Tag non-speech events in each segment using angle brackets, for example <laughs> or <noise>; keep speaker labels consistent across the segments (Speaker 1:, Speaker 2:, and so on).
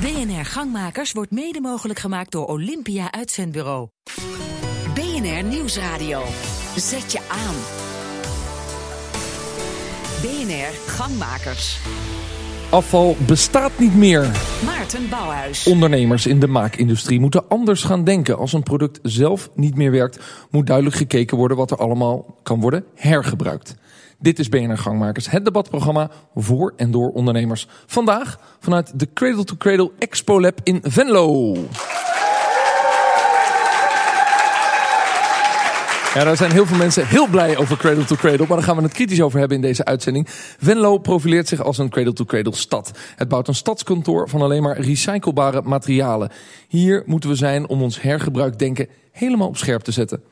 Speaker 1: BNR Gangmakers wordt mede mogelijk gemaakt door Olympia Uitzendbureau. BNR Nieuwsradio. Zet je aan. BNR Gangmakers.
Speaker 2: Afval bestaat niet meer.
Speaker 1: Maarten Bouwhuis.
Speaker 2: Ondernemers in de maakindustrie moeten anders gaan denken. Als een product zelf niet meer werkt, moet duidelijk gekeken worden wat er allemaal kan worden hergebruikt. Dit is BNR Gangmakers, het debatprogramma voor en door ondernemers. Vandaag vanuit de Cradle to Cradle Expo Lab in Venlo. Ja, daar zijn heel veel mensen heel blij over Cradle to Cradle, maar daar gaan we het kritisch over hebben in deze uitzending. Venlo profileert zich als een Cradle to Cradle stad. Het bouwt een stadskantoor van alleen maar recyclebare materialen. Hier moeten we zijn om ons hergebruikdenken helemaal op scherp te zetten.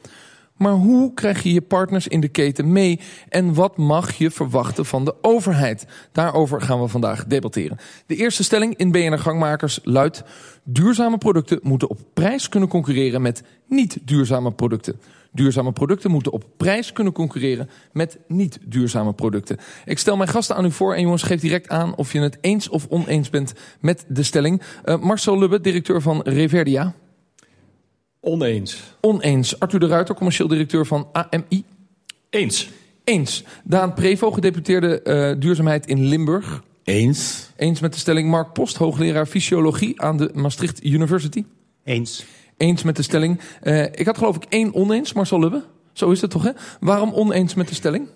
Speaker 2: Maar hoe krijg je je partners in de keten mee en wat mag je verwachten van de overheid? Daarover gaan we vandaag debatteren. De eerste stelling in BNR Gangmakers luidt: duurzame producten moeten op prijs kunnen concurreren met niet duurzame producten. Duurzame producten moeten op prijs kunnen concurreren met niet duurzame producten. Ik stel mijn gasten aan u voor en jongens, geef direct aan of je het eens of oneens bent met de stelling. Uh, Marcel Lubbe, directeur van Reverdia.
Speaker 3: Oneens.
Speaker 2: Oneens. Arthur de Ruiter, commercieel directeur van AMI.
Speaker 3: Eens.
Speaker 2: Eens. Daan Prevo, gedeputeerde uh, duurzaamheid in Limburg.
Speaker 4: Eens.
Speaker 2: Eens met de stelling Mark Post, hoogleraar fysiologie aan de Maastricht University.
Speaker 5: Eens.
Speaker 2: Eens met de stelling. Uh, ik had geloof ik één oneens, Marcel Lubbe. Zo is het toch, hè? Waarom oneens met de stelling?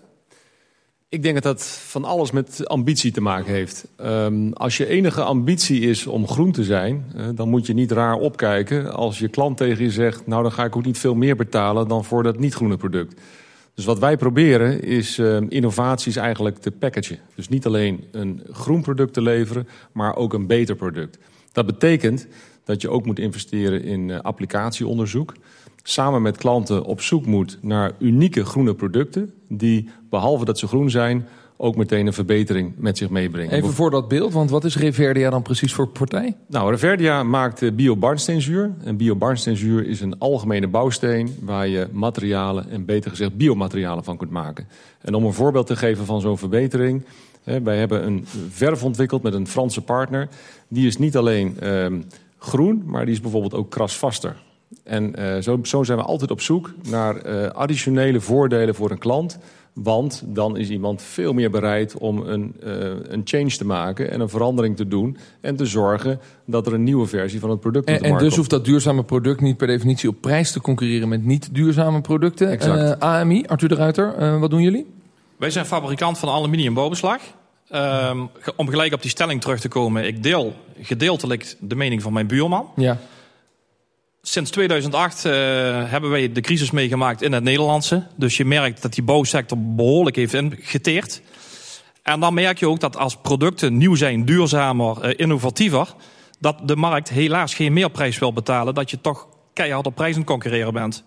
Speaker 3: Ik denk dat dat van alles met ambitie te maken heeft. Um, als je enige ambitie is om groen te zijn, uh, dan moet je niet raar opkijken als je klant tegen je zegt: Nou, dan ga ik ook niet veel meer betalen dan voor dat niet-groene product. Dus wat wij proberen is uh, innovaties eigenlijk te packagen. Dus niet alleen een groen product te leveren, maar ook een beter product. Dat betekent dat je ook moet investeren in uh, applicatieonderzoek. Samen met klanten op zoek moet naar unieke groene producten... die, behalve dat ze groen zijn, ook meteen een verbetering met zich meebrengen.
Speaker 2: Even voor dat beeld, want wat is Reverdia dan precies voor partij?
Speaker 3: Nou, Reverdia maakt bio-barnsteenzuur. En bio-barnsteenzuur is een algemene bouwsteen... waar je materialen, en beter gezegd biomaterialen van kunt maken. En om een voorbeeld te geven van zo'n verbetering... Hè, wij hebben een verf ontwikkeld met een Franse partner. Die is niet alleen... Uh, groen, maar die is bijvoorbeeld ook krasvaster. En uh, zo, zo, zijn we altijd op zoek naar uh, additionele voordelen voor een klant. Want dan is iemand veel meer bereid om een, uh, een change te maken en een verandering te doen. En te zorgen dat er een nieuwe versie van het product
Speaker 2: en,
Speaker 3: op de markt
Speaker 2: En dus hoeft dat duurzame product niet per definitie op prijs te concurreren met niet duurzame producten.
Speaker 3: Exact.
Speaker 2: AMI, Arthur de Ruiter, wat doen jullie?
Speaker 6: Wij zijn fabrikant van aluminiumbovenslag. Um, om gelijk op die stelling terug te komen. Ik deel gedeeltelijk de mening van mijn buurman.
Speaker 2: Ja.
Speaker 6: Sinds 2008 uh, hebben wij de crisis meegemaakt in het Nederlandse. Dus je merkt dat die bouwsector behoorlijk heeft ingeteerd. En dan merk je ook dat als producten nieuw zijn, duurzamer, uh, innovatiever... dat de markt helaas geen meerprijs wil betalen. Dat je toch keihard op prijzen concurreren bent.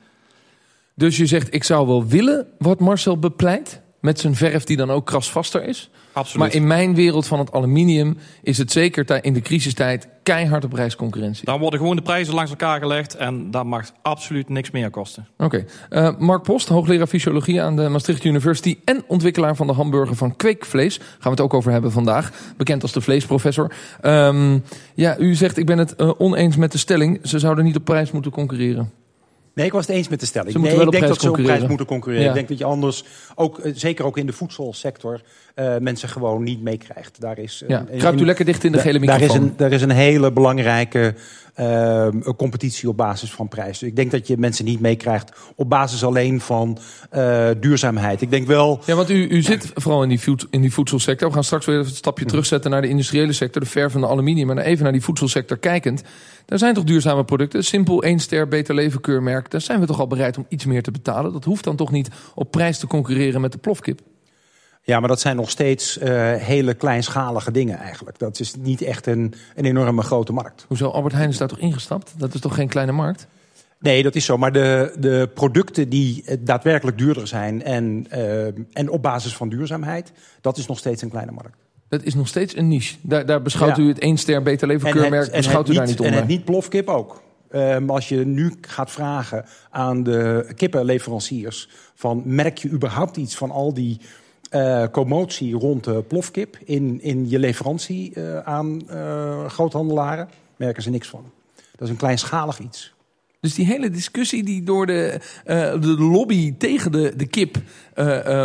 Speaker 2: Dus je zegt, ik zou wel willen wat Marcel bepleit... met zijn verf die dan ook krasvaster is...
Speaker 6: Absoluut.
Speaker 2: Maar in mijn wereld van het aluminium is het zeker in de crisistijd keihard op prijsconcurrentie.
Speaker 6: Dan worden gewoon de prijzen langs elkaar gelegd en dat mag absoluut niks meer kosten.
Speaker 2: Oké. Okay. Uh, Mark Post, hoogleraar fysiologie aan de Maastricht University en ontwikkelaar van de hamburger van Kweekvlees. Gaan we het ook over hebben vandaag. Bekend als de vleesprofessor. Um, ja, u zegt ik ben het uh, oneens met de stelling. Ze zouden niet op prijs moeten concurreren.
Speaker 5: Nee, ik was het eens met de stelling. Nee, ik denk dat ze op prijs moeten concurreren.
Speaker 2: Ja.
Speaker 5: Ik denk dat je anders, ook, uh, zeker ook in de voedselsector, uh, mensen gewoon niet meekrijgt. Daar is,
Speaker 2: ja. Kruipt u lekker dicht in de gele
Speaker 5: daar
Speaker 2: microfoon.
Speaker 5: is, een, daar is een hele belangrijke uh, competitie op basis van prijs. Dus ik denk dat je mensen niet meekrijgt op basis alleen van uh, duurzaamheid. Ik denk wel...
Speaker 2: Ja, want u, u zit vooral in die, voed, in die voedselsector. We gaan straks weer een stapje terugzetten naar de industriële sector, de vervende aluminium. Maar even naar die voedselsector kijkend. Daar zijn toch duurzame producten? Simpel, één ster, beter leven keurmerk. Daar zijn we toch al bereid om iets meer te betalen? Dat hoeft dan toch niet op prijs te concurreren met de plofkip?
Speaker 5: Ja, maar dat zijn nog steeds uh, hele kleinschalige dingen eigenlijk. Dat is niet echt een, een enorme grote markt.
Speaker 2: Hoezo? Albert Heijn is daar toch ingestapt? Dat is toch geen kleine markt?
Speaker 5: Nee, dat is zo. Maar de, de producten die daadwerkelijk duurder zijn en, uh, en op basis van duurzaamheid, dat is nog steeds een kleine markt.
Speaker 2: Dat is nog steeds een niche. Daar, daar beschouwt ja. u het één ster beter leven keurmerk, beschouwt u
Speaker 5: niet,
Speaker 2: daar niet onder?
Speaker 5: En het niet plofkip ook. Um, als je nu gaat vragen aan de kippenleveranciers... van merk je überhaupt iets van al die eh, commotie rond de plofkip in, in je leverantie eh, aan eh, groothandelaren, merken ze niks van. Dat is een kleinschalig iets.
Speaker 2: Dus die hele discussie die door de, de lobby tegen de, de kip,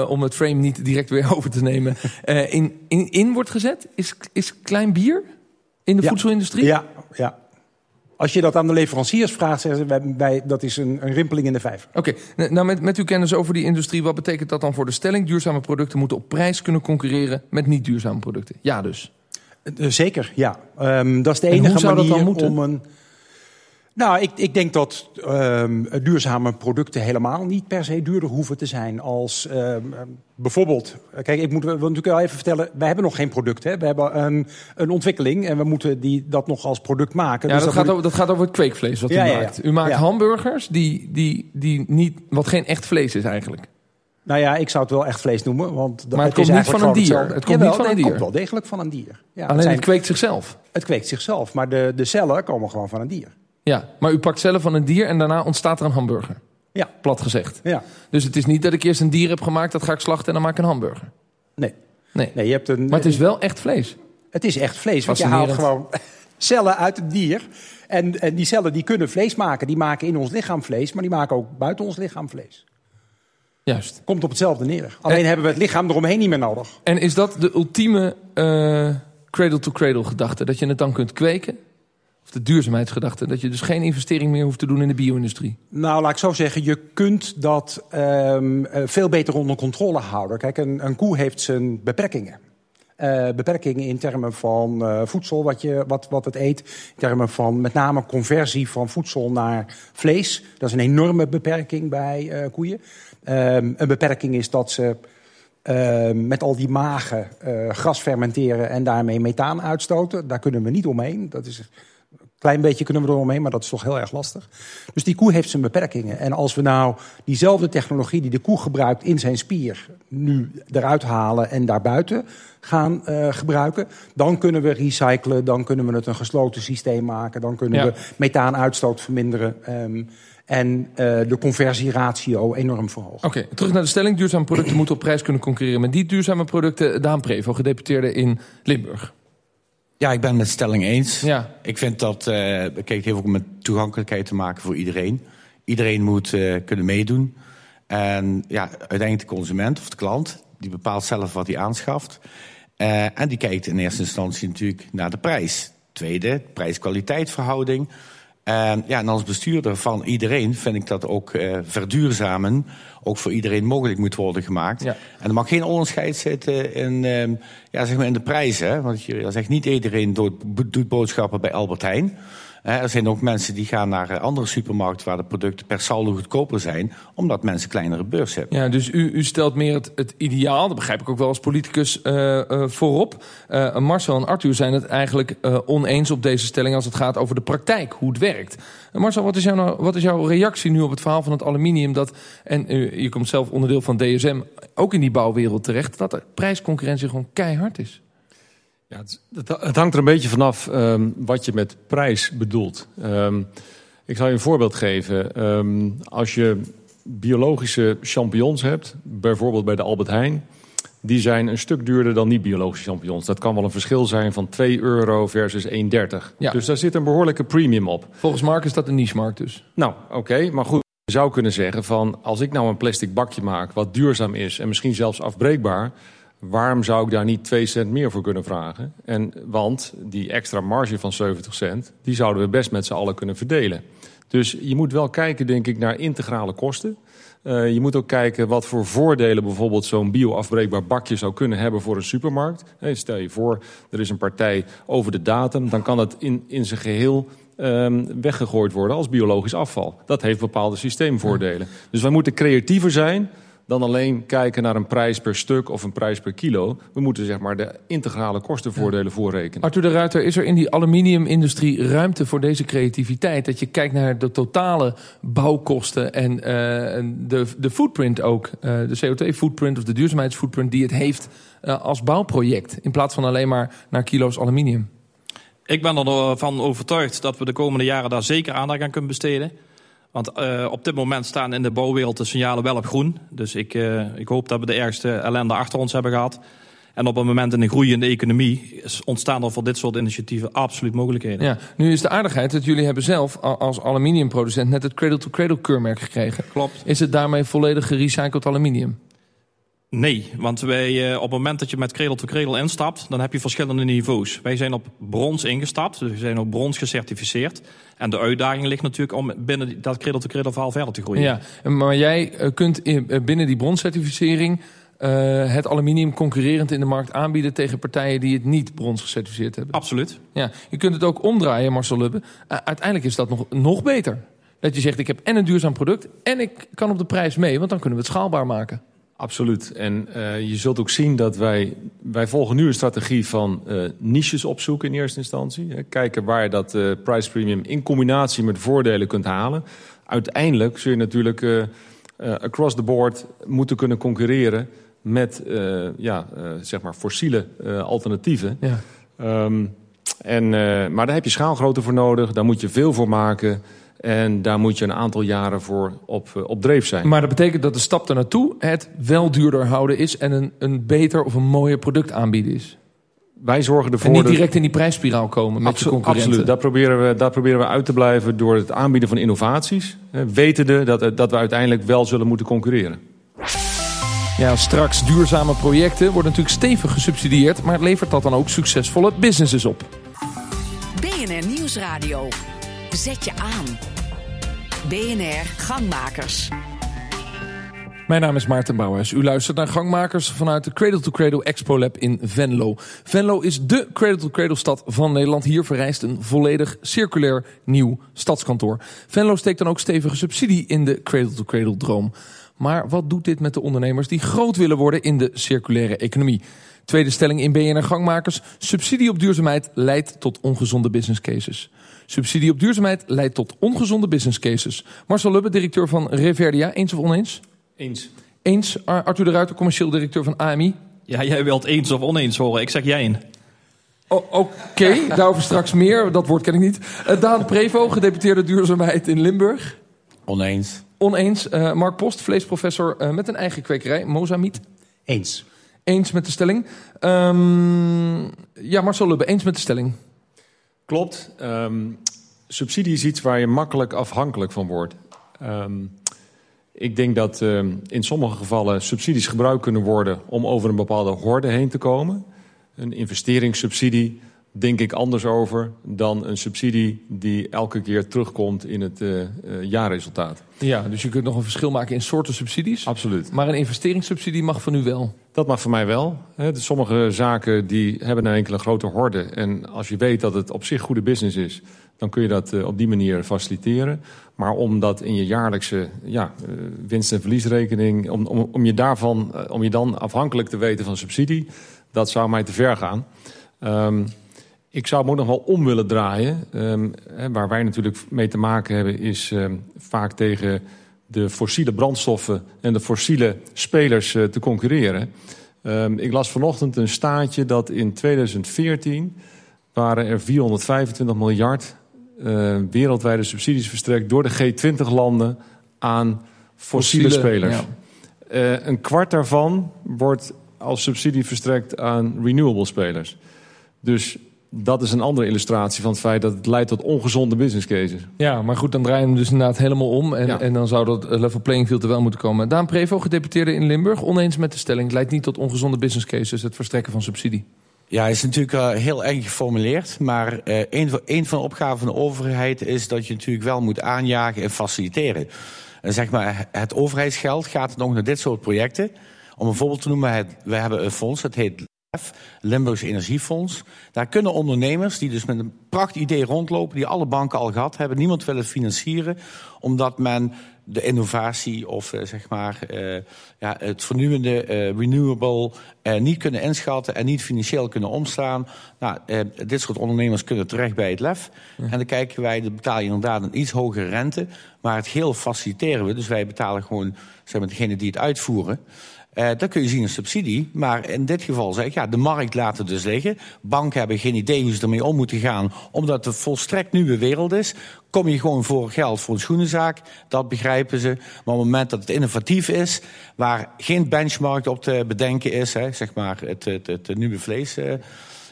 Speaker 2: om het frame niet direct weer <laughs> over te nemen, in, in, in wordt gezet, is, is klein bier in de
Speaker 5: Ja.
Speaker 2: voedselindustrie?
Speaker 5: Ja, ja. Als je dat aan de leveranciers vraagt, zeggen ze, wij, wij- dat is een, een rimpeling in de vijver.
Speaker 2: Oké, nou met, met uw kennis over die industrie, wat betekent dat dan voor de stelling? Duurzame producten moeten op prijs kunnen concurreren met niet duurzame producten. Ja dus.
Speaker 5: Eh, Zeker, ja. Ehm, dat is de
Speaker 2: En
Speaker 5: enige
Speaker 2: hoe zou dat
Speaker 5: manier
Speaker 2: dan moeten?
Speaker 5: om een. Nou, ik, ik denk dat ehm, duurzame producten helemaal niet per se duurder hoeven te zijn als ehm, bijvoorbeeld. Kijk, ik moet wil natuurlijk wel even vertellen. Wij hebben nog geen product. Hè? We hebben een, een ontwikkeling en we moeten die, dat nog als product maken.
Speaker 2: Ja,
Speaker 5: Dus
Speaker 2: dat, gaat
Speaker 5: moet
Speaker 2: over, dat gaat over het kweekvlees wat u
Speaker 5: Ja, ja, ja.
Speaker 2: maakt. U maakt hamburgers die, die, die niet, wat geen echt vlees is eigenlijk.
Speaker 5: Nou ja, ik zou het wel echt vlees noemen. Want dat,
Speaker 2: Maar het komt niet van een dier. Het komt
Speaker 5: Jawel,
Speaker 2: niet van
Speaker 5: nee,
Speaker 2: een
Speaker 5: Het
Speaker 2: dier.
Speaker 5: komt wel degelijk van een dier. Ja, het,
Speaker 2: Alleen
Speaker 5: zijn-
Speaker 2: het kweekt zichzelf.
Speaker 5: het kweekt zichzelf, maar de, de cellen komen gewoon van een dier.
Speaker 2: Ja, maar u pakt zelf van een dier en daarna ontstaat er een hamburger.
Speaker 5: Ja,
Speaker 2: Plat gezegd.
Speaker 5: ja.
Speaker 2: Dus het is niet dat ik eerst een dier heb gemaakt, dat ga ik slachten en dan maak ik een hamburger.
Speaker 5: Nee.
Speaker 2: Nee.
Speaker 5: nee je hebt een,
Speaker 2: Maar het is wel echt vlees.
Speaker 5: Het is echt vlees, want je haalt gewoon <laughs> cellen uit het dier. En, en die cellen die kunnen vlees maken. Die maken in ons lichaam vlees, maar die maken ook buiten ons lichaam vlees.
Speaker 2: Juist.
Speaker 5: Komt op hetzelfde neer. Alleen
Speaker 2: En-
Speaker 5: hebben we het lichaam eromheen niet meer nodig.
Speaker 2: En is dat de ultieme eh, cradle-to-cradle gedachte? Dat je het dan kunt kweken? Of de duurzaamheidsgedachte? Dat je dus geen investering meer hoeft te doen in de bio-industrie?
Speaker 5: Nou, laat ik zo zeggen, je kunt dat ehm, eh, veel beter onder controle houden. Kijk, een, een koe heeft zijn beperkingen. Eh, beperkingen in termen van eh, voedsel, wat, je, wat, wat het eet. In termen van met name conversie van voedsel naar vlees. Dat is een enorme beperking bij koeien. Ehm, een beperking is dat ze ehm, met al die magen gras fermenteren en daarmee methaan uitstoten. Daar kunnen we niet omheen. Dat is klein beetje kunnen we er omheen, maar dat is toch heel erg lastig. Dus die koe heeft zijn beperkingen. En als we nou diezelfde technologie die de koe gebruikt in zijn spier... nu eruit halen en daarbuiten gaan eh, gebruiken... dan kunnen we recyclen, dan kunnen we het een gesloten systeem maken... dan kunnen
Speaker 2: Ja.
Speaker 5: we methaanuitstoot verminderen... ehm, en eh, de conversieratio enorm verhogen.
Speaker 2: Oké, terug naar de stelling. Duurzame producten moeten op prijs kunnen concurreren met niet duurzame producten. Daan Prevo, gedeputeerde in Limburg.
Speaker 4: Ja, ik ben het met stelling eens.
Speaker 2: Ja.
Speaker 4: Ik vind dat, eh kijk, het heeft ook met toegankelijkheid te maken voor iedereen. Iedereen moet eh, kunnen meedoen. En ja, uiteindelijk de consument of de klant, die bepaalt zelf wat hij aanschaft. Eh, en die kijkt in eerste instantie natuurlijk naar de prijs. Tweede, prijs-kwaliteitverhouding. En, ja, en als bestuurder van iedereen vind ik dat ook eh, verduurzamen ook voor iedereen mogelijk moet worden gemaakt.
Speaker 2: Ja.
Speaker 4: En er mag geen onderscheid zitten in, ehm, ja, zeg maar in de prijzen. Want je zegt niet iedereen doet, doet boodschappen bij Albert Heijn. Er zijn ook mensen die gaan naar eh, andere supermarkten waar de producten per saldo goedkoper zijn, omdat mensen kleinere beurs hebben.
Speaker 2: Ja, dus u, u stelt meer het, ideaal, dat begrijp ik ook wel als politicus, eh, eh, voorop. Eh, Marcel en Arthur zijn het eigenlijk oneens op deze stelling als het gaat over de praktijk, hoe het werkt. Marcel, wat is, jouw, nou- wat is jouw reactie nu op het verhaal van het aluminium? Dat, en je komt zelf onderdeel van DSM, ook in die bouwwereld terecht, dat de prijsconcurrentie gewoon keihard is.
Speaker 3: Ja, het, het- hangt er een beetje vanaf ehm, wat je met prijs bedoelt. Ehm, ik zal je een voorbeeld geven. Ehm, als je biologische champignons hebt, bijvoorbeeld bij de Albert Heijn, die zijn een stuk duurder dan niet-biologische champignons. Dat kan wel een verschil zijn van 2 euro versus 1,30.
Speaker 2: Ja.
Speaker 3: Dus daar zit een behoorlijke premium op.
Speaker 2: Volgens Mark is dat een niche-markt dus.
Speaker 3: Nou, oké, maar goed. Je zou kunnen zeggen van als ik nou een plastic bakje maak wat duurzaam is en misschien zelfs afbreekbaar, waarom zou ik daar niet 2 cent meer voor kunnen vragen? En want die extra marge van 70 cent, die zouden we best met z'n allen kunnen verdelen. Dus je moet wel kijken, denk ik, naar integrale kosten. Eh, je moet ook kijken wat voor voordelen bijvoorbeeld zo'n bio-afbreekbaar bakje zou kunnen hebben voor een supermarkt. Hey, stel je voor, er is een partij over de datum, dan kan het in, in zijn geheel ehm, weggegooid worden als biologisch afval. Dat heeft bepaalde systeemvoordelen. Dus wij moeten creatiever zijn dan alleen kijken naar een prijs per stuk of een prijs per kilo. We moeten zeg maar de integrale kostenvoordelen voorrekenen.
Speaker 2: Arthur de Ruiter, is er in die aluminiumindustrie ruimte voor deze creativiteit? Dat je kijkt naar de totale bouwkosten en eh, de, de footprint ook. eh, de CO2-footprint of de duurzaamheidsfootprint die het heeft eh, als bouwproject. In plaats van alleen maar naar kilo's aluminium.
Speaker 6: Ik ben ervan overtuigd dat we de komende jaren daar zeker aandacht aan kunnen besteden. Want uh, op dit moment staan in de bouwwereld de signalen wel op groen. Dus ik, uh, ik hoop dat we de ergste ellende achter ons hebben gehad. En op het moment in een groeiende economie ontstaan er voor dit soort initiatieven absoluut mogelijkheden.
Speaker 2: Ja, nu is de aardigheid dat jullie hebben zelf als aluminiumproducent net het cradle-to-cradle keurmerk gekregen.
Speaker 6: Klopt.
Speaker 2: Is het daarmee volledig gerecycled aluminium?
Speaker 6: Nee, want wij, op het moment dat je met cradle to cradle instapt, dan heb je verschillende niveaus. Wij zijn op brons ingestapt, dus we zijn ook brons gecertificeerd. En de uitdaging ligt natuurlijk om binnen dat cradle to cradle verhaal verder te groeien.
Speaker 2: Ja, maar jij kunt binnen die bronscertificering uh, het aluminium concurrerend in de markt aanbieden tegen partijen die het niet brons gecertificeerd hebben.
Speaker 6: Absoluut.
Speaker 2: Ja, je kunt het ook omdraaien, Marcel Lubbe. Uh, uiteindelijk is dat nog, nog beter. Dat je zegt, ik heb en een duurzaam product en ik kan op de prijs mee, want dan kunnen we het schaalbaar maken.
Speaker 3: Absoluut. En uh, je zult ook zien dat wij... Wij volgen nu een strategie van uh, niches opzoeken in eerste instantie. Kijken waar je dat uh, price premium in combinatie met voordelen kunt halen. Uiteindelijk zul je natuurlijk across the board moeten kunnen concurreren met ja, zeg maar fossiele alternatieven.
Speaker 2: Ja.
Speaker 3: Um, en, maar daar heb je schaalgrootte voor nodig, daar moet je veel voor maken. En daar moet je een aantal jaren voor op, op dreef zijn.
Speaker 2: Maar dat betekent dat de stap naartoe het wel duurder houden is... en een, een beter of een mooier product aanbieden is.
Speaker 3: Wij zorgen ervoor...
Speaker 2: En niet direct in die prijsspiraal komen met
Speaker 3: absoluut,
Speaker 2: je concurrenten.
Speaker 3: Absoluut, daar proberen, we, daar proberen we uit te blijven door het aanbieden van innovaties. Wetende dat, dat we uiteindelijk wel zullen moeten concurreren.
Speaker 2: Ja, straks duurzame projecten worden natuurlijk stevig gesubsidieerd... maar levert dat dan ook succesvolle businesses op?
Speaker 1: BNR Nieuwsradio. Zet je aan. BNR Gangmakers.
Speaker 2: Mijn naam is Maarten Bouwers. U luistert naar Gangmakers vanuit de Cradle to Cradle Expo Lab in Venlo. Venlo is de Cradle to Cradle stad van Nederland. Hier vereist een volledig circulair nieuw stadskantoor. Venlo steekt dan ook stevige subsidie in de Cradle to Cradle droom. Maar wat doet dit met de ondernemers die groot willen worden in de circulaire economie? Tweede stelling in BNR Gangmakers. Subsidie op duurzaamheid leidt tot ongezonde business cases. Subsidie op duurzaamheid leidt tot ongezonde business cases. Marcel Lubbe, directeur van Reverdia. Eens of oneens?
Speaker 3: Eens.
Speaker 2: Eens. Arthur de Ruiter, commercieel directeur van AMI.
Speaker 6: Ja, jij wilt eens of oneens horen. Ik zeg jij een.
Speaker 2: Oh, Oké, okay. daarover straks meer. Dat woord ken ik niet. Uh, Daan Prevo, gedeputeerde duurzaamheid in Limburg.
Speaker 4: Oneens.
Speaker 2: Oneens. Uh, Mark Post, vleesprofessor uh, met een eigen kwekerij, Mozamiet.
Speaker 5: Eens.
Speaker 2: Eens met de stelling. Um, ja, Marcel Lubbe, eens met de stelling.
Speaker 3: Klopt. Um, subsidie is iets waar je makkelijk afhankelijk van wordt. Um, ik denk dat in sommige gevallen subsidies gebruikt kunnen worden om over een bepaalde horde heen te komen. Een investeringssubsidie denk ik anders over dan een subsidie die elke keer terugkomt in het uh, uh, jaarresultaat.
Speaker 2: Ja, dus je kunt nog een verschil maken in soorten subsidies.
Speaker 3: Absoluut.
Speaker 2: Maar een investeringssubsidie mag van u wel?
Speaker 3: Dat mag voor mij wel. He, dus sommige zaken die hebben nou een grote horde. En als je weet dat het op zich goede business is, dan kun je dat uh, op die manier faciliteren. Maar om dat in je jaarlijkse ja, winst- en verliesrekening, om, om, om, je daarvan, om je dan afhankelijk te weten van subsidie, dat zou mij te ver gaan. Um, ik zou hem ook nog wel om willen draaien. Um, hè, waar wij natuurlijk mee te maken hebben is um, vaak tegen de fossiele brandstoffen en de fossiele spelers uh, te concurreren. Um, ik las vanochtend een staatje dat in 2014 waren er 425 miljard uh, wereldwijde subsidies verstrekt door de G20-landen aan fossiele, fossiele spelers. Ja. Uh, een kwart daarvan wordt als subsidie verstrekt aan renewable spelers. Dus dat is een andere illustratie van het feit dat het leidt tot ongezonde business cases.
Speaker 2: Ja, maar goed, dan draaien we hem dus inderdaad helemaal om. En, ja. en dan zou dat level playing field er wel moeten komen. Daan Prevo, gedeputeerde in Limburg, oneens met de stelling... het leidt niet tot ongezonde business cases, het verstrekken van subsidie.
Speaker 4: Ja, is natuurlijk uh, heel eng geformuleerd. Maar uh, een, van, een van de opgaven van de overheid is dat je natuurlijk wel moet aanjagen en faciliteren. En zeg maar, het overheidsgeld gaat nog naar dit soort projecten. Om een voorbeeld te noemen, het, we hebben een fonds, dat heet Limburgs Energiefonds. Daar kunnen ondernemers die dus met een pracht idee rondlopen... die alle banken al gehad hebben, niemand willen financieren... omdat men de innovatie of uh, zeg maar uh, ja, het vernieuwende uh, renewable niet kunnen inschatten en niet financieel kunnen omstaan. Nou, dit soort ondernemers kunnen terecht bij het LEF. Ja. En dan kijken wij, dan betaal je inderdaad een iets hogere rente, maar het geheel faciliteren we. Dus wij betalen gewoon zeg maar, degene die het uitvoeren. Uh, dat kun je zien als subsidie. Maar in dit geval zeg ik, ja, de markt laat het dus liggen. Banken hebben geen idee hoe ze ermee om moeten gaan. Omdat het een volstrekt nieuwe wereld is. Kom je gewoon voor geld voor een schoenenzaak. Dat begrijpen ze. Maar op het moment dat het innovatief is. Waar geen benchmark op te bedenken is. Hè, zeg maar het, het, het, nieuwe vlees... Uh,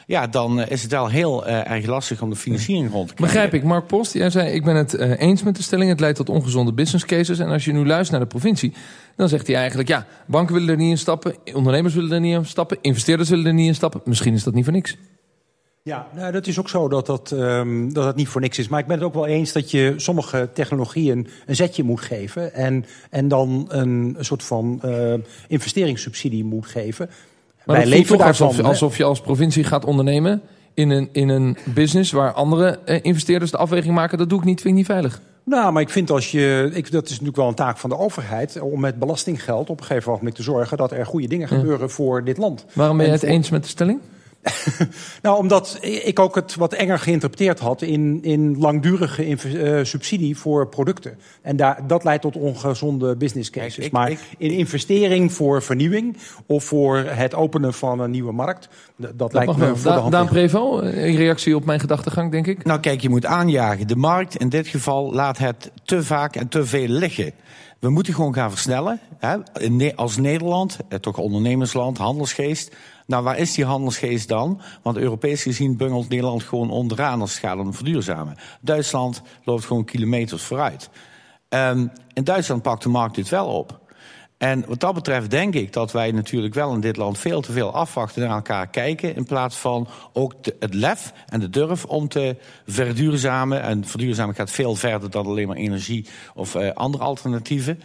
Speaker 4: ja, dan is het wel heel uh, erg lastig om de financiering rond te krijgen.
Speaker 2: Begrijp ik. Mark Post, jij zei, ik ben het uh, eens met de stelling. Het leidt tot ongezonde business cases. En als je nu luistert naar de provincie, dan zegt hij eigenlijk... ja, banken willen er niet in stappen, ondernemers willen er niet in stappen... investeerders willen er niet in stappen. Misschien is dat niet voor niks.
Speaker 5: Ja, nou, dat is ook zo dat dat, um, dat dat niet voor niks is. Maar ik ben het ook wel eens dat je sommige technologieën een zetje moet geven... en, en dan een, een soort van uh, investeringssubsidie moet geven...
Speaker 2: Maar Wij leven daarvan, alsof, alsof je als provincie gaat ondernemen in een, in een business waar andere eh, investeerders de afweging maken. Dat doe ik niet, vind ik niet veilig.
Speaker 5: Nou, maar ik vind als je. Ik, dat is natuurlijk wel een taak van de overheid. om met belastinggeld op een gegeven moment te zorgen. dat er goede dingen gebeuren voor dit land.
Speaker 2: Waarom ben je het eens met de stelling? <laughs>
Speaker 5: nou, omdat ik ook het wat enger geïnterpreteerd had in, in langdurige uh, subsidie voor producten. En daar, dat leidt tot ongezonde business cases. maar in investering voor vernieuwing of voor het openen van een nieuwe markt, dat, lijkt me voor da, de hand.
Speaker 2: Daan Prevo, een reactie op mijn gedachtegang, denk ik.
Speaker 4: Nou, kijk, je moet aanjagen. De markt in dit geval laat het te vaak en te veel liggen. We moeten gewoon gaan versnellen. Hè? Als Nederland, eh, toch ondernemersland, handelsgeest. Nou, waar is die handelsgeest dan? Want Europees gezien bungelt Nederland gewoon onderaan als het gaat om verduurzamen. Duitsland loopt gewoon kilometers vooruit. In Duitsland pakt de markt dit wel op. En wat dat betreft denk ik dat wij natuurlijk wel in dit land veel te veel afwachten en naar elkaar kijken. In plaats van ook het lef en de durf om te verduurzamen. En verduurzamen gaat veel verder dan alleen maar energie of uh, andere alternatieven.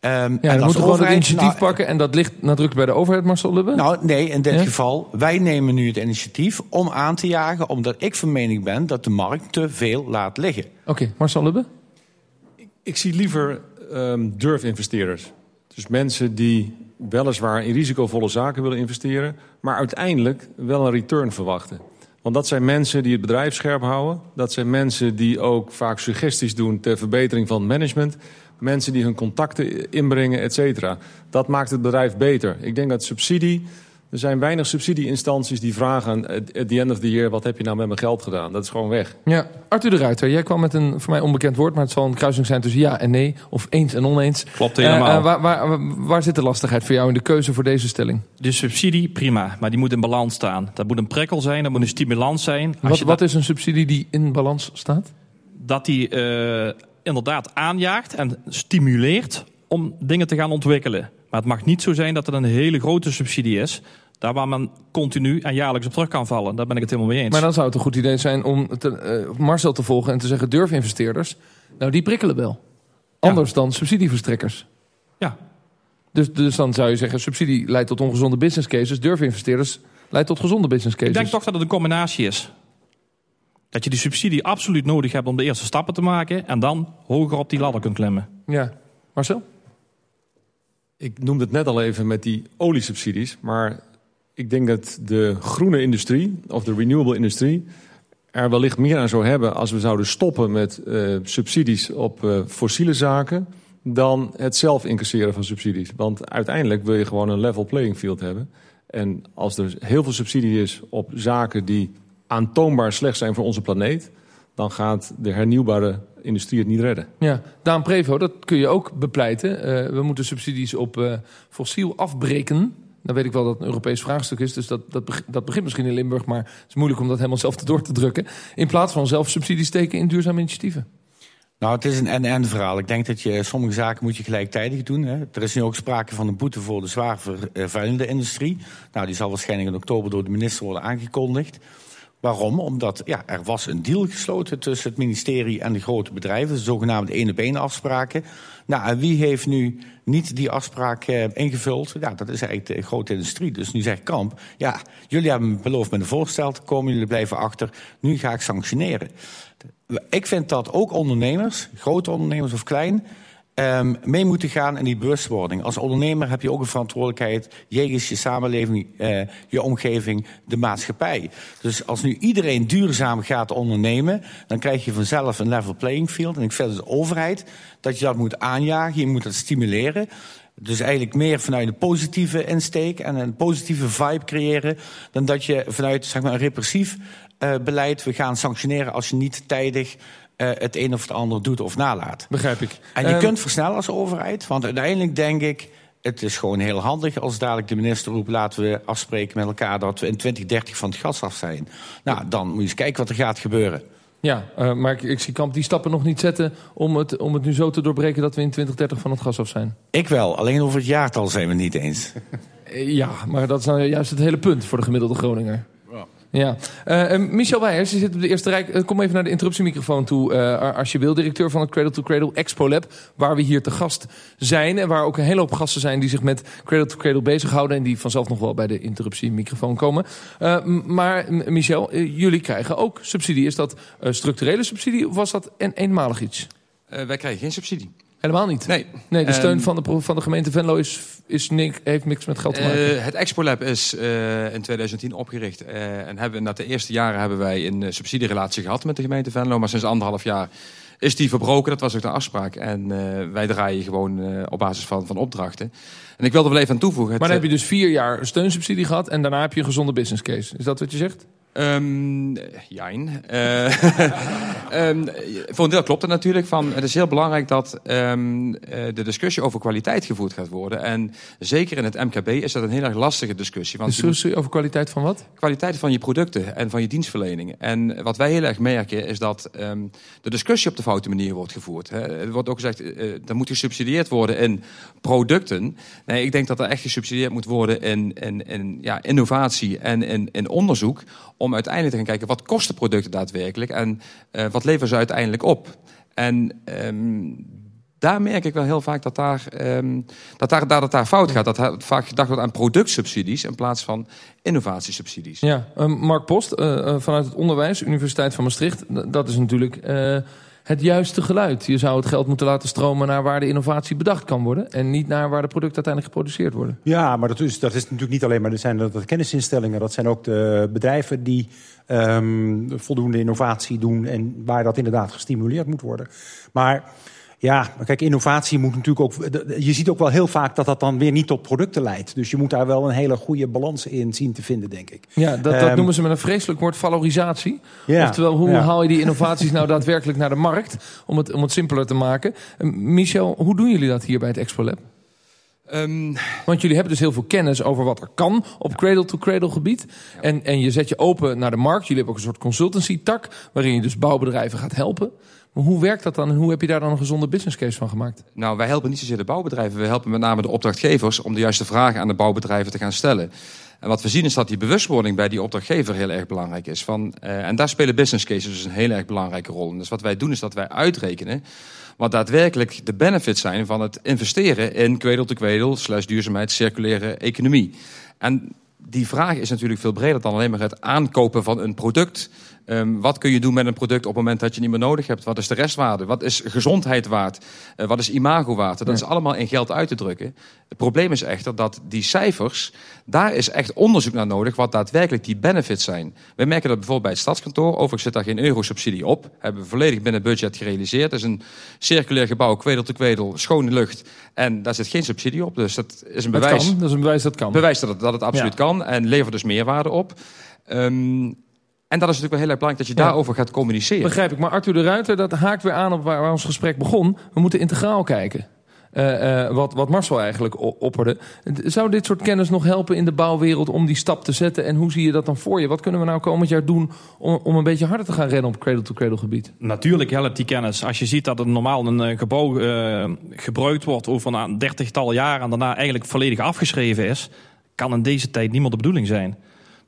Speaker 2: Um, ja, we moeten gewoon het initiatief nou, pakken en dat ligt nadrukkelijk bij de overheid, Marcel Lubbe?
Speaker 4: Nou, nee, in dit geval, wij nemen nu het initiatief om aan te jagen, omdat ik van mening ben dat de markt te veel laat liggen.
Speaker 2: Oké, okay, Marcel Lubbe?
Speaker 3: Ik, ik zie liever um, durfinvesteerders. Dus mensen die weliswaar in risicovolle zaken willen investeren, maar uiteindelijk wel een return verwachten. Want dat zijn mensen die het bedrijf scherp houden. Dat zijn mensen die ook vaak suggesties doen ter verbetering van management mensen die hun contacten inbrengen, et cetera. Dat maakt het bedrijf beter. Ik denk dat subsidie... Er zijn weinig subsidieinstanties die vragen at the end of the year... wat heb je nou met mijn geld gedaan? Dat is gewoon weg.
Speaker 2: Ja, Arthur de Ruiter, jij kwam met een voor mij onbekend woord... maar het zal een kruising zijn tussen ja en nee, of eens en oneens.
Speaker 6: Klopt helemaal. Uh, uh,
Speaker 2: waar, waar, waar, zit de lastigheid voor jou in de keuze voor deze stelling?
Speaker 6: De subsidie, prima, maar die moet in balans staan. Dat moet een prikkel zijn, dat moet een stimulans zijn.
Speaker 2: Wat, wat is een subsidie die in balans staat?
Speaker 6: Dat die... Uh, inderdaad aanjaagt en stimuleert om dingen te gaan ontwikkelen. Maar het mag niet zo zijn dat het een hele grote subsidie is. Daar waar men continu en jaarlijks op terug kan vallen. Daar ben ik het helemaal mee eens.
Speaker 2: Maar dan zou het een goed idee zijn om te, uh, Marcel te volgen en te zeggen: durfinvesteerders. Nou, die prikkelen wel. Anders dan subsidieverstrekkers.
Speaker 6: Ja.
Speaker 2: Dus, dus dan zou je zeggen: subsidie leidt tot ongezonde business cases. Durfinvesteerders leidt tot gezonde business cases.
Speaker 6: Ik denk toch dat het een combinatie is. Dat je die subsidie absoluut nodig hebt om de eerste stappen te maken. En dan hoger op die ladder kunt klimmen.
Speaker 2: Ja. Marcel?
Speaker 3: Ik noemde het net al even met die oliesubsidies. Maar ik denk dat de groene industrie, of de renewable industrie... er wellicht meer aan zou hebben als we zouden stoppen met uh, subsidies op uh, fossiele zaken... dan het zelf incasseren van subsidies. Want uiteindelijk wil je gewoon een level playing field hebben. En als er heel veel subsidie is op zaken die aantoonbaar slecht zijn voor onze planeet, dan gaat de hernieuwbare industrie het niet redden.
Speaker 2: Ja, Daan Prevo, dat kun je ook bepleiten. Uh, we moeten subsidies op uh, fossiel afbreken. Dan weet ik wel dat het een Europees vraagstuk is, dus dat, dat, dat begint misschien in Limburg, maar het is moeilijk om dat helemaal zelf te door te drukken. In plaats van zelf subsidies steken in duurzame initiatieven.
Speaker 4: Nou, het is een en-en verhaal. Ik denk dat je sommige zaken moet je gelijktijdig doen. Hè. Er is nu ook sprake van een boete voor de zwaar vervuilende industrie. Nou, die zal waarschijnlijk in oktober door de minister worden aangekondigd. Waarom? Omdat ja, er was een deal gesloten tussen het ministerie en de grote bedrijven, de zogenaamde op één afspraken. Nou, en wie heeft nu niet die afspraak eh, ingevuld? Ja, dat is eigenlijk de grote industrie. Dus nu zegt Kamp, ja, jullie hebben beloofd met een voorstel te komen, jullie blijven achter, nu ga ik sanctioneren. Ik vind dat ook ondernemers, grote ondernemers of klein, um, mee moeten gaan in die bewustwording. Als ondernemer heb je ook een verantwoordelijkheid jegens je samenleving, uh, je omgeving, de maatschappij. Dus als nu iedereen duurzaam gaat ondernemen, dan krijg je vanzelf een level playing field. En ik vind de overheid dat je dat moet aanjagen, je moet het stimuleren. Dus eigenlijk meer vanuit een positieve insteek en een positieve vibe creëren... dan dat je vanuit zeg maar, een repressief uh, beleid... we gaan sanctioneren als je niet tijdig uh, het een of het ander doet of nalaat.
Speaker 2: Begrijp ik.
Speaker 4: En je um, kunt versnellen als overheid, want uiteindelijk denk ik... het is gewoon heel handig als dadelijk de minister roept... laten we afspreken met elkaar dat we in 2030 van het gas af zijn. Nou, dan moet je eens kijken wat er gaat gebeuren.
Speaker 2: Ja, uh, maar ik, ik, zie Kamp die stappen nog niet zetten... Om het, om het nu zo te doorbreken dat we in 2030 van het gas af zijn.
Speaker 4: Ik wel, alleen over het jaartal zijn we het niet eens.
Speaker 2: ja, maar dat is nou juist het hele punt voor de gemiddelde Groninger. Ja. Uh, Michel Weijers, je zit op de eerste rij. Uh, kom even naar de interruptiemicrofoon toe, uh, als je wil. Directeur van het Cradle to Cradle Expo Lab, waar we hier te gast zijn. En waar ook een hele hoop gasten zijn die zich met Cradle to Cradle bezighouden. En die vanzelf nog wel bij de interruptiemicrofoon komen. maar Michel, jullie krijgen ook subsidie. Is dat structurele subsidie of was dat een eenmalig iets?
Speaker 7: wij krijgen geen subsidie.
Speaker 2: Helemaal niet?
Speaker 7: Nee.
Speaker 2: Nee, de steun um, van, de, van de gemeente Venlo is, is niks, heeft niks met geld te maken.
Speaker 7: Uh, het Expo Lab is uh, in 2010 opgericht. Uh, en hebben, na de eerste jaren hebben wij een subsidierelatie gehad met de gemeente Venlo. Maar sinds anderhalf jaar is die verbroken. Dat was ook de afspraak. En wij draaien gewoon op basis van, van opdrachten. En ik wilde wel even aan toevoegen.
Speaker 2: Maar dan heb je dus vier jaar steunssubsidie gehad. En daarna heb je een gezonde business case. Is dat wat je zegt?
Speaker 7: Um, jijn. Uh, um, voor een deel klopt het natuurlijk. Van, het is heel belangrijk dat um, de discussie over kwaliteit gevoerd gaat worden. En zeker in het MKB is dat een heel erg lastige discussie.
Speaker 2: Want discussie over kwaliteit van wat?
Speaker 7: Kwaliteit van je producten en van je dienstverlening. En wat wij heel erg merken is dat de discussie op de foute manier wordt gevoerd. Hè. Er wordt ook gezegd, uh, er moet gesubsidieerd worden in producten. Nee, ik denk dat er echt gesubsidieerd moet worden in, in, in ja, innovatie en in, in onderzoek om uiteindelijk te gaan kijken wat kosten producten daadwerkelijk en uh, wat leveren ze uiteindelijk op. En um, daar merk ik wel heel vaak dat daar, um, dat daar, dat daar fout gaat. Dat vaak gedacht wordt aan productsubsidies in plaats van innovatiesubsidies.
Speaker 2: Ja, uh, Mark Post, uh, vanuit het onderwijs, Universiteit van Maastricht. Dat is natuurlijk het juiste geluid. Je zou het geld moeten laten stromen naar waar de innovatie bedacht kan worden. En niet naar waar de producten uiteindelijk geproduceerd worden.
Speaker 5: Ja, maar dat is, dat is natuurlijk niet alleen maar dat zijn dat kennisinstellingen. Dat zijn ook de bedrijven die um, voldoende innovatie doen. En waar dat inderdaad gestimuleerd moet worden. Maar ja, maar kijk, innovatie moet natuurlijk ook. Je ziet ook wel heel vaak dat dat dan weer niet tot producten leidt. Dus je moet daar wel een hele goede balans in zien te vinden, denk ik.
Speaker 2: Ja, dat, dat um, noemen ze met een vreselijk woord valorisatie. Ja, Oftewel, hoe
Speaker 5: ja.
Speaker 2: haal je die <laughs> innovaties nou daadwerkelijk naar de markt? Om het, om het simpeler te maken. Michel, hoe doen jullie dat hier bij het Expo Lab? Um... Want jullie hebben dus heel veel kennis over wat er kan op cradle-to-cradle gebied. Ja. En, en je zet je open naar de markt. Jullie hebben ook een soort consultancy-tak, waarin je dus bouwbedrijven gaat helpen. Hoe werkt dat dan en hoe heb je daar dan een gezonde business case van gemaakt?
Speaker 7: Nou, wij helpen niet zozeer de bouwbedrijven. We helpen met name de opdrachtgevers om de juiste vragen aan de bouwbedrijven te gaan stellen. En wat we zien is dat die bewustwording bij die opdrachtgever heel erg belangrijk is. Van, uh, en daar spelen business cases dus een heel erg belangrijke rol in. Dus wat wij doen is dat wij uitrekenen wat daadwerkelijk de benefits zijn van het investeren in cradle-to-cradle slash duurzaamheid circulaire economie. En die vraag is natuurlijk veel breder dan alleen maar het aankopen van een product. Um, wat kun je doen met een product op het moment dat je niet meer nodig hebt? Wat is de restwaarde? Wat is gezondheid waard? Uh, wat is imago waard? Dat ja. is allemaal in geld uit te drukken. Het probleem is echter dat die cijfers, daar is echt onderzoek naar nodig wat daadwerkelijk die benefits zijn. Wij merken dat bijvoorbeeld bij het stadskantoor. Overigens zit daar geen eurosubsidie op. Hebben we volledig binnen budget gerealiseerd. Het is een circulair gebouw, kwedel te kwedel, schone lucht. En daar zit geen subsidie op. Dus dat is een bewijs.
Speaker 2: Dat, dat is een bewijs dat kan.
Speaker 7: Bewijs dat het, dat het absoluut ja. kan. En levert dus meerwaarde op. Um, en dat is natuurlijk wel heel erg belangrijk dat je ja. daarover gaat communiceren.
Speaker 2: Begrijp ik. Maar Arthur de Ruiter, dat haakt weer aan op waar, waar ons gesprek begon. We moeten integraal kijken. Uh, uh, wat, wat Marcel eigenlijk opperde. Zou dit soort kennis nog helpen in de bouwwereld om die stap te zetten? En hoe zie je dat dan voor je? Wat kunnen we nou komend jaar doen om, om een beetje harder te gaan rennen op cradle-to-cradle gebied?
Speaker 6: Natuurlijk helpt die kennis. Als je ziet dat het normaal een uh, gebouw gebruikt wordt over een dertigtal jaar en daarna eigenlijk volledig afgeschreven is, kan in deze tijd niemand de bedoeling zijn.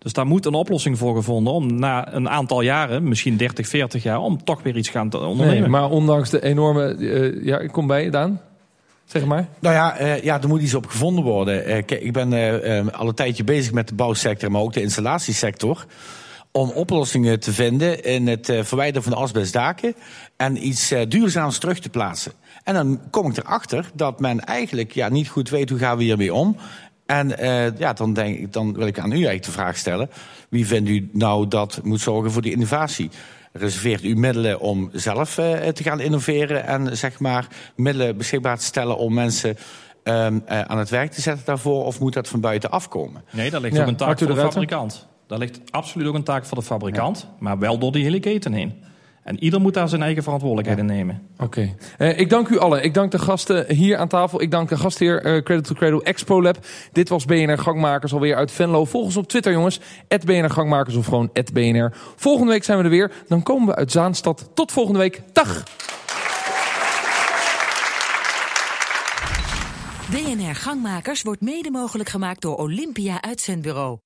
Speaker 6: Dus daar moet een oplossing voor gevonden om na een aantal jaren, misschien 30, 40 jaar, om toch weer iets gaan te ondernemen.
Speaker 2: Nee, maar ondanks de enorme. Uh, ja, ik kom bij je, Daan. Zeg maar.
Speaker 4: Nou ja, uh, ja, er moet iets op gevonden worden. Uh, kijk, ik ben uh, al een tijdje bezig met de bouwsector, maar ook de installatiesector. Om oplossingen te vinden in het verwijderen van de asbestdaken en iets duurzaams terug te plaatsen. En dan kom ik erachter dat men eigenlijk ja, niet goed weet hoe gaan we hiermee om. En uh, ja, dan, denk ik, dan wil ik aan u eigenlijk de vraag stellen. Wie vindt u nou dat moet zorgen voor die innovatie? Reserveert u middelen om zelf uh, te gaan innoveren en zeg maar middelen beschikbaar te stellen om mensen ehm, eh, aan het werk te zetten daarvoor? Of moet dat van buiten afkomen?
Speaker 6: Nee, dat ligt
Speaker 2: Ja,
Speaker 6: ook een taak voor
Speaker 2: de
Speaker 6: fabrikant. Dat ligt absoluut ook een taak voor de fabrikant, maar wel door die hele keten heen. En ieder moet daar zijn eigen verantwoordelijkheden nemen.
Speaker 2: Oké. Eh, ik dank u allen. Ik dank de gasten hier aan tafel. Ik dank de gastheer eh Credit to Cradle Expo Lab. Dit was BNR Gangmakers alweer uit Venlo. Volg ons op Twitter, jongens. BNR Gangmakers of gewoon BNR. Volgende week zijn we er weer. Dan komen we uit Zaanstad. Tot volgende week. Dag!
Speaker 1: BNR Gangmakers wordt mede mogelijk gemaakt door Olympia Uitzendbureau.